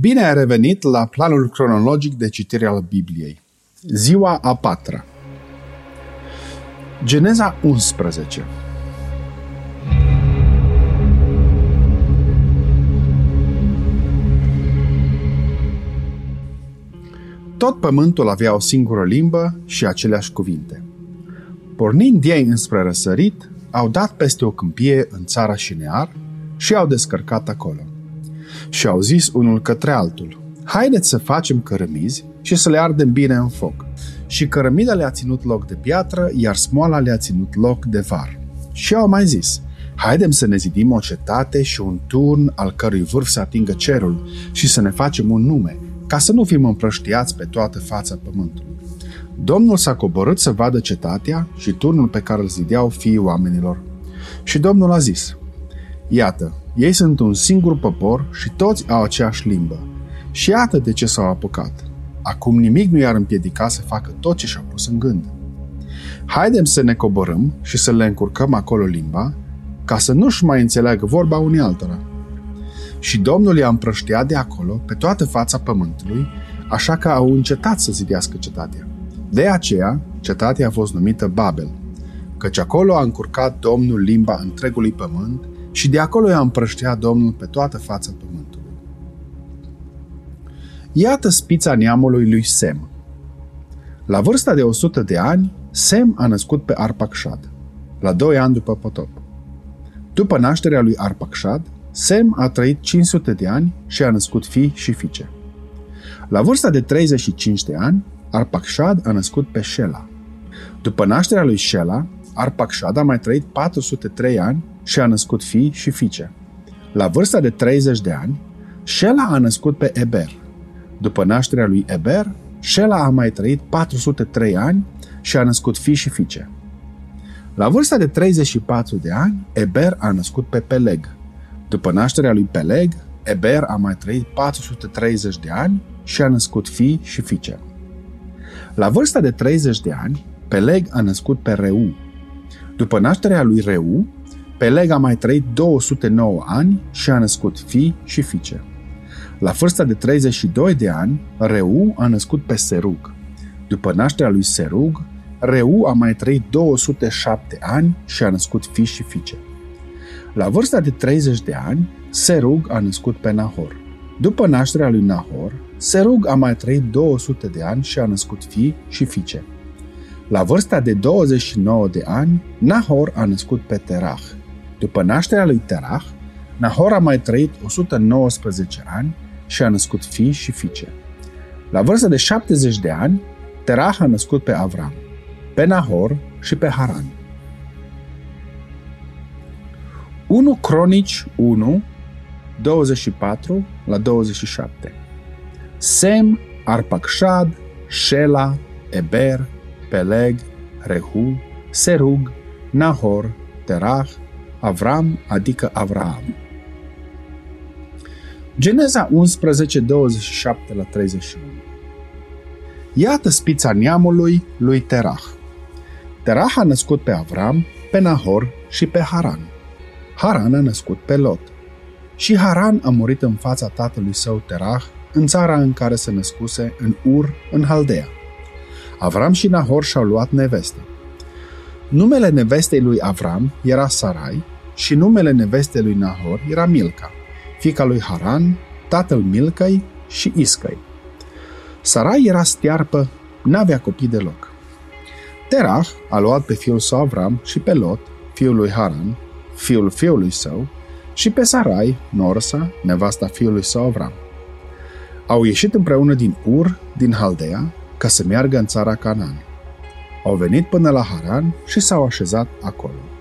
Bine ai revenit la planul cronologic de citire al Bibliei. Ziua a patra. Geneza 11. Tot pământul avea o singură limbă și aceleași cuvinte. Pornind ei înspre răsărit, au dat peste o câmpie în țara Șinear și au descărcat acolo. Și au zis unul către altul, haideți să facem cărămizi și să le ardem bine în foc. Și cărămida le-a ținut loc de piatră, iar smoala le-a ținut loc de var. Și au mai zis, haidem să ne zidim o cetate și un turn al cărui vârf să atingă cerul și să ne facem un nume, ca să nu fim împrăștiați pe toată fața pământului. Domnul s-a coborât să vadă cetatea și turnul pe care îl zideau fiii oamenilor. Și Domnul a zis, Iată, ei sunt un singur popor și toți au aceeași limbă. Și iată de ce s-au apucat. Acum nimic nu i-ar împiedica să facă tot ce și-au pus în gând. Haidem să ne coborâm și să le încurcăm acolo limba, ca să nu-și mai înțeleagă vorba unii altora. Și Domnul i-a împrăștiat de acolo pe toată fața pământului, așa că au încetat să zidească cetatea. De aceea, cetatea a fost numită Babel, căci acolo a încurcat Domnul limba întregului pământ și de acolo i-a împrăștiat Domnul pe toată fața pământului. Iată spița neamului lui Sem. La vârsta de 100 de ani, Sem a născut pe Arpacșad, la 2 ani după potop. După nașterea lui Arpacșad, Sem a trăit 500 de ani și a născut fii și fiice. La vârsta de 35 de ani, Arpacșad a născut pe Shela. După nașterea lui Shela, Arpacșad a mai trăit 403 ani și a născut fii și fiice. La vârsta de 30 de ani, Shela a născut pe Eber. După nașterea lui Eber, Shela a mai trăit 403 ani și a născut fii și fiice. La vârsta de 34 de ani, Eber a născut pe Peleg. După nașterea lui Peleg, Eber a mai trăit 430 de ani și a născut fii și fiice. La vârsta de 30 de ani, Peleg a născut pe Reu. După nașterea lui Reu, Peleg a mai trăit 209 ani și a născut fii și fiice. La vârsta de 32 de ani, Reu a născut pe Serug. După nașterea lui Serug, Reu a mai trăit 207 ani și a născut fii și fiice. La vârsta de 30 de ani, Serug a născut pe Nahor. După nașterea lui Nahor, Serug a mai trăit 200 de ani și a născut fii și fiice. La vârsta de 29 de ani, Nahor a născut pe Terah. După nașterea lui Terah, Nahor a mai trăit 119 ani și a născut fii și fiice. La vârsta de 70 de ani, Terah a născut pe Avram, pe Nahor și pe Haran. 1 Cronici 1, 24 la 27 Sem, Arpacshad, Shela, Eber, Peleg, Rehu, Serug, Nahor, Terah, Avram, adică Avraam. Geneza 11, 27 la 31 Iată spița neamului lui Terah. Terah a născut pe Avram, pe Nahor și pe Haran. Haran a născut pe Lot. Și Haran a murit în fața tatălui său Terah, în țara în care se născuse, în Ur, în Haldea. Avram și Nahor și-au luat neveste. Numele nevestei lui Avram era Sarai și numele nevestei lui Nahor era Milca, fica lui Haran, tatăl Milcăi și Iscăi. Sarai era stiarpă, n-avea copii deloc. Terah a luat pe fiul său Avram și pe Lot, fiul lui Haran, fiul fiului său, și pe Sarai, Norsa, nevasta fiului său Avram. Au ieșit împreună din Ur, din Haldea, ca să meargă în țara Canaan. Au venit până la Haran și s-au așezat acolo.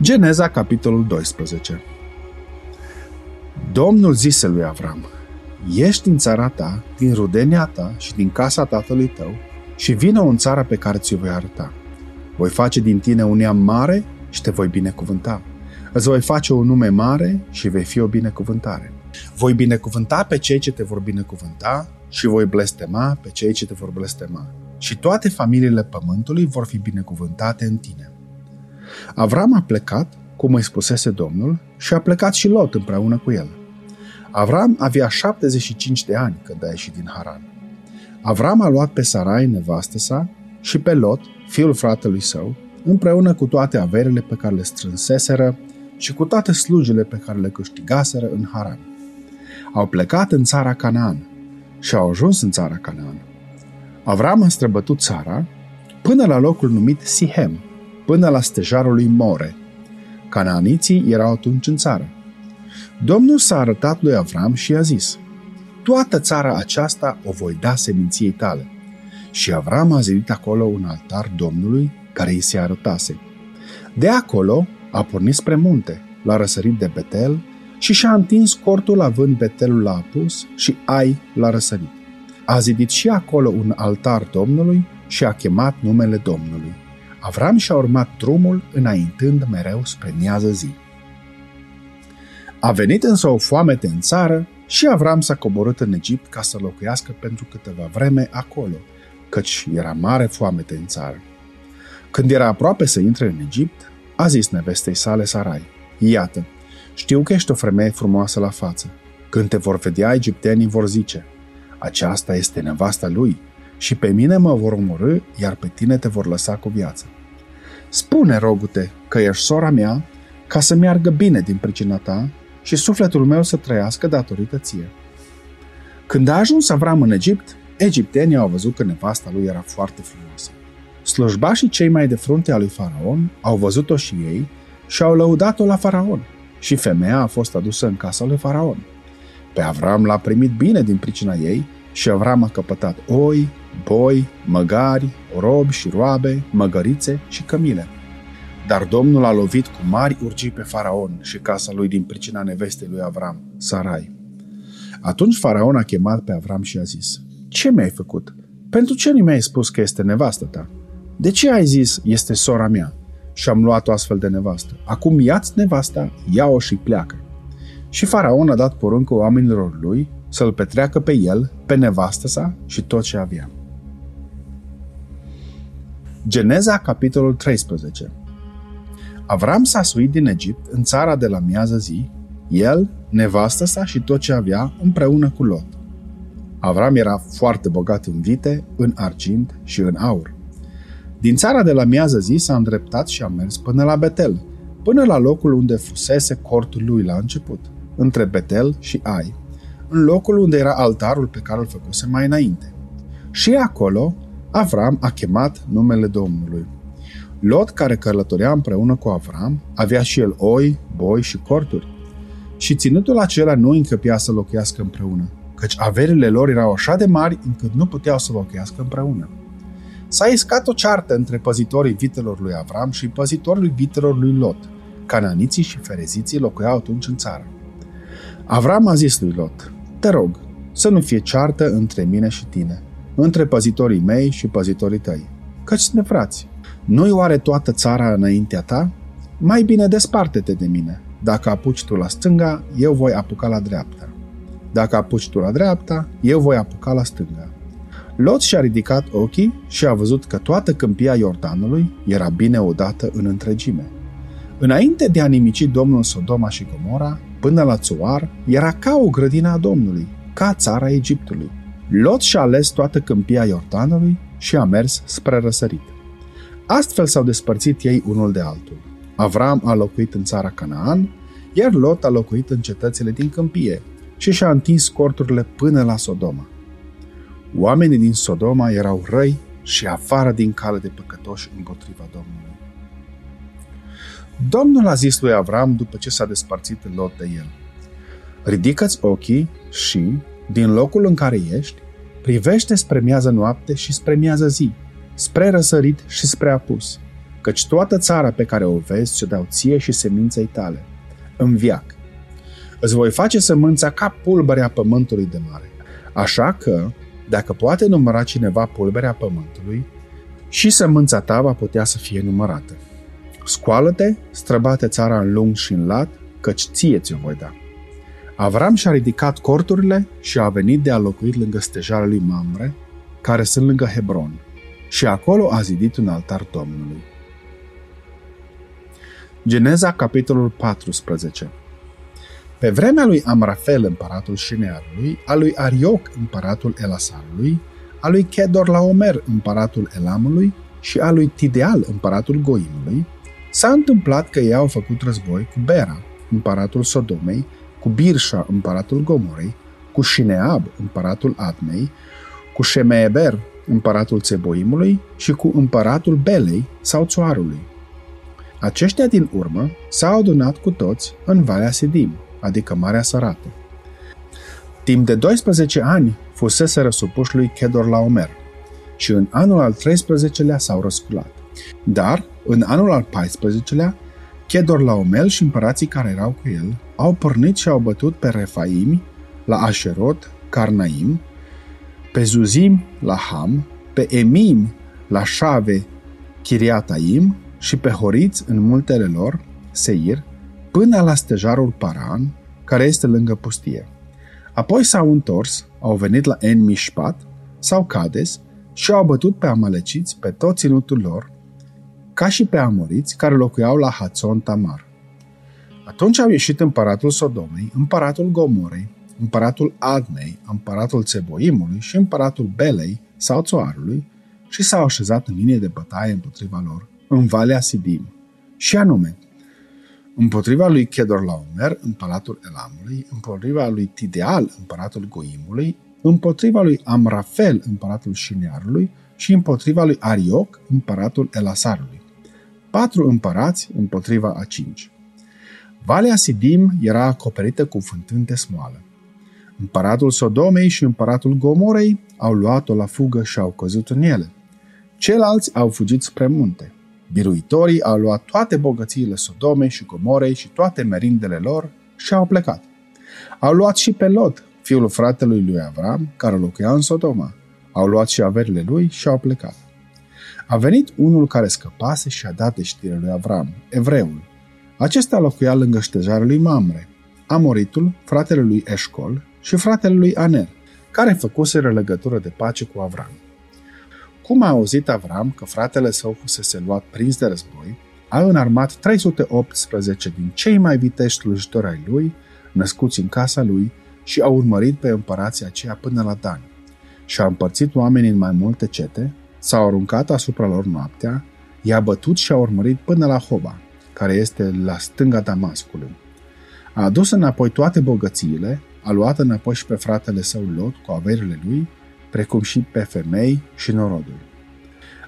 Geneza, capitolul 12 Domnul zise lui Avram, Ieși din țara ta, din rudenia ta și din casa tatălui tău și vină în țara pe care ți-o voi arăta. Voi face din tine un neam mare și te voi binecuvânta. Îți voi face un nume mare și vei fi o binecuvântare. Voi binecuvânta pe cei ce te vor binecuvânta și voi blestema pe cei ce te vor blestema. Și toate familiile pământului vor fi binecuvântate în tine. Avram a plecat, cum îi spusese Domnul, și a plecat și Lot împreună cu el. Avram avea 75 de ani când a ieșit din Haran. Avram a luat pe Sarai, nevastă sa, și pe Lot, fiul fratelui său, împreună cu toate averile pe care le strânseseră și cu toate slujile pe care le câștigaseră în Haran. Au plecat în țara Canaan și au ajuns în țara Canaan. Avram a străbătut țara până la locul numit Sihem, până la stejarul lui More. Canaaniții erau atunci în țară. Domnul s-a arătat lui Avram și i-a zis, Toată țara aceasta o voi da seminției tale. Și Avram a zidit acolo un altar Domnului care îi se arătase. De acolo a pornit spre munte, l-a răsărit de Betel și și-a întins cortul având Betelul la apus și Ai l-a răsărit. A zidit și acolo un altar Domnului și a chemat numele Domnului. Avram și-a urmat drumul înaintând mereu spre miază zi. A venit însă o foamete în țară și Avram s-a coborât în Egipt ca să locuiască pentru câteva vreme acolo, căci era mare foamete în țară. Când era aproape să intre în Egipt, a zis nevestei sale Sarai, Iată, știu că ești o femeie frumoasă la față. Când te vor vedea, egiptenii vor zice, aceasta este nevasta lui și pe mine mă vor omorâ, iar pe tine te vor lăsa cu viață. Spune, rogute, că ești sora mea, ca să meargă bine din pricina ta și sufletul meu să trăiască datorită ție. Când a ajuns Avram în Egipt, egiptenii au văzut că nevasta lui era foarte frumoasă. Slujbașii cei mai de frunte al lui Faraon au văzut-o și ei și au lăudat-o la Faraon și femeia a fost adusă în casa lui Faraon. Pe Avram l-a primit bine din pricina ei și Avram a căpătat oi, boi, măgari, robi și roabe, măgărițe și cămile. Dar Domnul a lovit cu mari urgii pe Faraon și casa lui din pricina nevestei lui Avram, Sarai. Atunci Faraon a chemat pe Avram și a zis, Ce mi-ai făcut? Pentru ce nu mi-ai spus că este nevastă ta? De ce ai zis, este sora mea? Și am luat o astfel de nevastă. Acum ia-ți nevasta, ia-o și pleacă. Și faraon a dat poruncă oamenilor lui să-l petreacă pe el, pe nevastă sa și tot ce avea. Geneza, capitolul 13 Avram s-a suit din Egipt în țara de la miază zi, el, nevastă sa și tot ce avea împreună cu Lot. Avram era foarte bogat în vite, în argint și în aur. Din țara de la miază zi s-a îndreptat și a mers până la Betel, până la locul unde fusese cortul lui la început, între Betel și Ai, în locul unde era altarul pe care îl făcuse mai înainte. Și acolo, Avram a chemat numele Domnului. Lot, care călătorea împreună cu Avram, avea și el oi, boi și corturi. Și ținutul acela nu încăpea să locuiască împreună, căci averile lor erau așa de mari încât nu puteau să locuiască împreună. S-a iscat o ceartă între păzitorii vitelor lui Avram și păzitorii vitelor lui Lot. Cananiții și fereziții locuiau atunci în țară. Avram a zis lui Lot, te rog, să nu fie ceartă între mine și tine, între păzitorii mei și păzitorii tăi, căci suntem frați. Nu-i oare toată țara înaintea ta? Mai bine desparte-te de mine. Dacă apuci tu la stânga, eu voi apuca la dreapta. Dacă apuci tu la dreapta, eu voi apuca la stânga. Lot și-a ridicat ochii și a văzut că toată câmpia Iordanului era bine odată în întregime. Înainte de a nimici Domnul Sodoma și Gomora, până la Țuar, era ca o grădină a Domnului, ca țara Egiptului. Lot și-a ales toată câmpia Iordanului și a mers spre răsărit. Astfel s-au despărțit ei unul de altul. Avram a locuit în țara Canaan, iar Lot a locuit în cetățile din câmpie și și-a întins corturile până la Sodoma. Oamenii din Sodoma erau răi și afară din cale de păcătoși împotriva Domnului. Domnul a zis lui Avram după ce s-a despărțit Lot de el. Ridică-ți ochii și, din locul în care ești, privește spre miază noapte și spre miază zi, spre răsărit și spre apus, căci toată țara pe care o vezi ce dau ție și seminței tale, în viac. Îți voi face sămânța ca pulberea pământului de mare. Așa că, dacă poate număra cineva pulberea pământului, și sămânța ta va putea să fie numărată. Scoală-te, străbate țara în lung și în lat, căci ție ți-o voi da. Avram și-a ridicat corturile și a venit de a locui lângă stejarul lui Mamre, care sunt lângă Hebron, și acolo a zidit un altar Domnului. Geneza, capitolul 14 Pe vremea lui Amrafel, împăratul Șinearului, a lui Arioc, împăratul Elasarului, a lui Kedor Laomer, împăratul Elamului și a lui Tideal, împăratul Goimului, s-a întâmplat că ei au făcut război cu Bera, împăratul Sodomei, cu Birșa, împăratul Gomorei, cu Șineab, împăratul Admei, cu Shemeeber, împăratul Țeboimului și cu împăratul Belei sau Țoarului. Aceștia din urmă s-au adunat cu toți în Valea Sidim, adică Marea Sărată. Timp de 12 ani fusese răsupuși lui Kedor la Omer și în anul al 13-lea s-au răsculat. Dar, în anul al 14-lea, Kedor la Omel și împărații care erau cu el au pornit și au bătut pe Refaimi, la Asherot, Carnaim, pe Zuzim, la Ham, pe Emim, la Shave, Chiriataim și pe Horiți în multele lor, Seir, până la stejarul Paran, care este lângă pustie. Apoi s-au întors, au venit la En Mishpat sau Cades și au bătut pe amaleciți pe tot ținutul lor, ca și pe amoriți care locuiau la Hațon Tamar. Atunci au ieșit împăratul Sodomei, împăratul Gomorei, împăratul Admei, împăratul Țeboimului și împăratul Belei sau Țoarului și s-au așezat în linie de bătaie împotriva lor, în Valea Sidim, și anume, împotriva lui Chedorlaomer, împăratul Elamului, împotriva lui Tideal, împăratul Goimului, împotriva lui Amrafel, împăratul Șinearului, și împotriva lui Arioc, împăratul Elasarului. Patru împărați împotriva a cinci. Valea Sidim era acoperită cu fântâni de smoală. Împăratul Sodomei și împăratul Gomorei au luat-o la fugă și au căzut în ele. Ceilalți au fugit spre munte. Biruitorii au luat toate bogățiile Sodomei și Gomorei și toate merindele lor și au plecat. Au luat și pe Lot, fiul fratelui lui Avram, care locuia în Sodoma. Au luat și averile lui și au plecat. A venit unul care scăpase și a dat de știre lui Avram, evreul. Acesta locuia lângă ștejarul lui Mamre, Amoritul, fratele lui Eșcol și fratele lui Aner, care făcuseră legătură de pace cu Avram. Cum a auzit Avram că fratele său fusese luat prins de război, a înarmat 318 din cei mai vitești slujitori ai lui, născuți în casa lui, și a urmărit pe împărații aceia până la Dan. Și a împărțit oamenii în mai multe cete, s-a aruncat asupra lor noaptea, i-a bătut și a urmărit până la Hoba, care este la stânga Damascului. A adus înapoi toate bogățiile, a luat înapoi și pe fratele său Lot cu averile lui, precum și pe femei și norodul.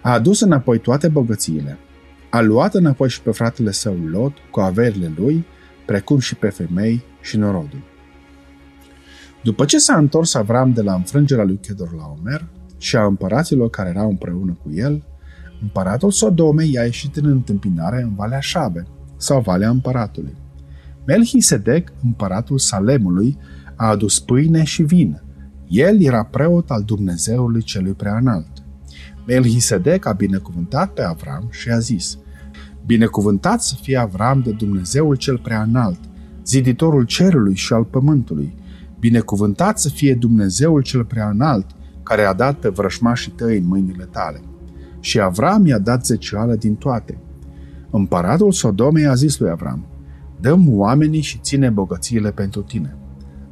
A adus înapoi toate bogățiile, a luat înapoi și pe fratele său Lot cu averile lui, precum și pe femei și norodul. După ce s-a întors Avram de la înfrângerea lui Chedor la Omer și a împăraților care erau împreună cu el, împăratul Sodomei i-a ieșit în întâmpinare în Valea Șabe, sau Valea Împăratului. Melchisedec, împăratul Salemului, a adus pâine și vin. El era preot al Dumnezeului celui preanalt. Melchisedec a binecuvântat pe Avram și a zis, Binecuvântat să fie Avram de Dumnezeul cel preanalt, ziditorul cerului și al pământului, Binecuvântat să fie Dumnezeul cel prea înalt, care a dat pe vrășmașii tăi în mâinile tale. Și Avram i-a dat zecioală din toate. Împăratul Sodomei a zis lui Avram, Dăm oamenii și ține bogățiile pentru tine.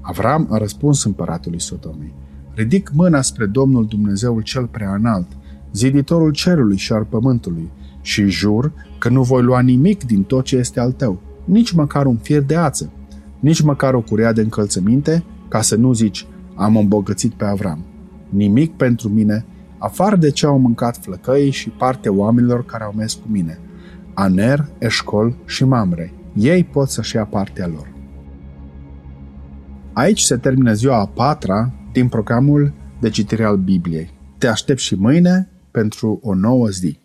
Avram a răspuns împăratului Sodomei, Ridic mâna spre Domnul Dumnezeul cel prea înalt, ziditorul cerului și al pământului, și jur că nu voi lua nimic din tot ce este al tău, nici măcar un fier de ață, nici măcar o curea de încălțăminte ca să nu zici, am îmbogățit pe Avram. Nimic pentru mine, afară de ce au mâncat flăcăii și partea oamenilor care au mers cu mine. Aner, Eșcol și Mamre. Ei pot să-și ia partea lor. Aici se termină ziua a patra din programul de citire al Bibliei. Te aștept și mâine pentru o nouă zi.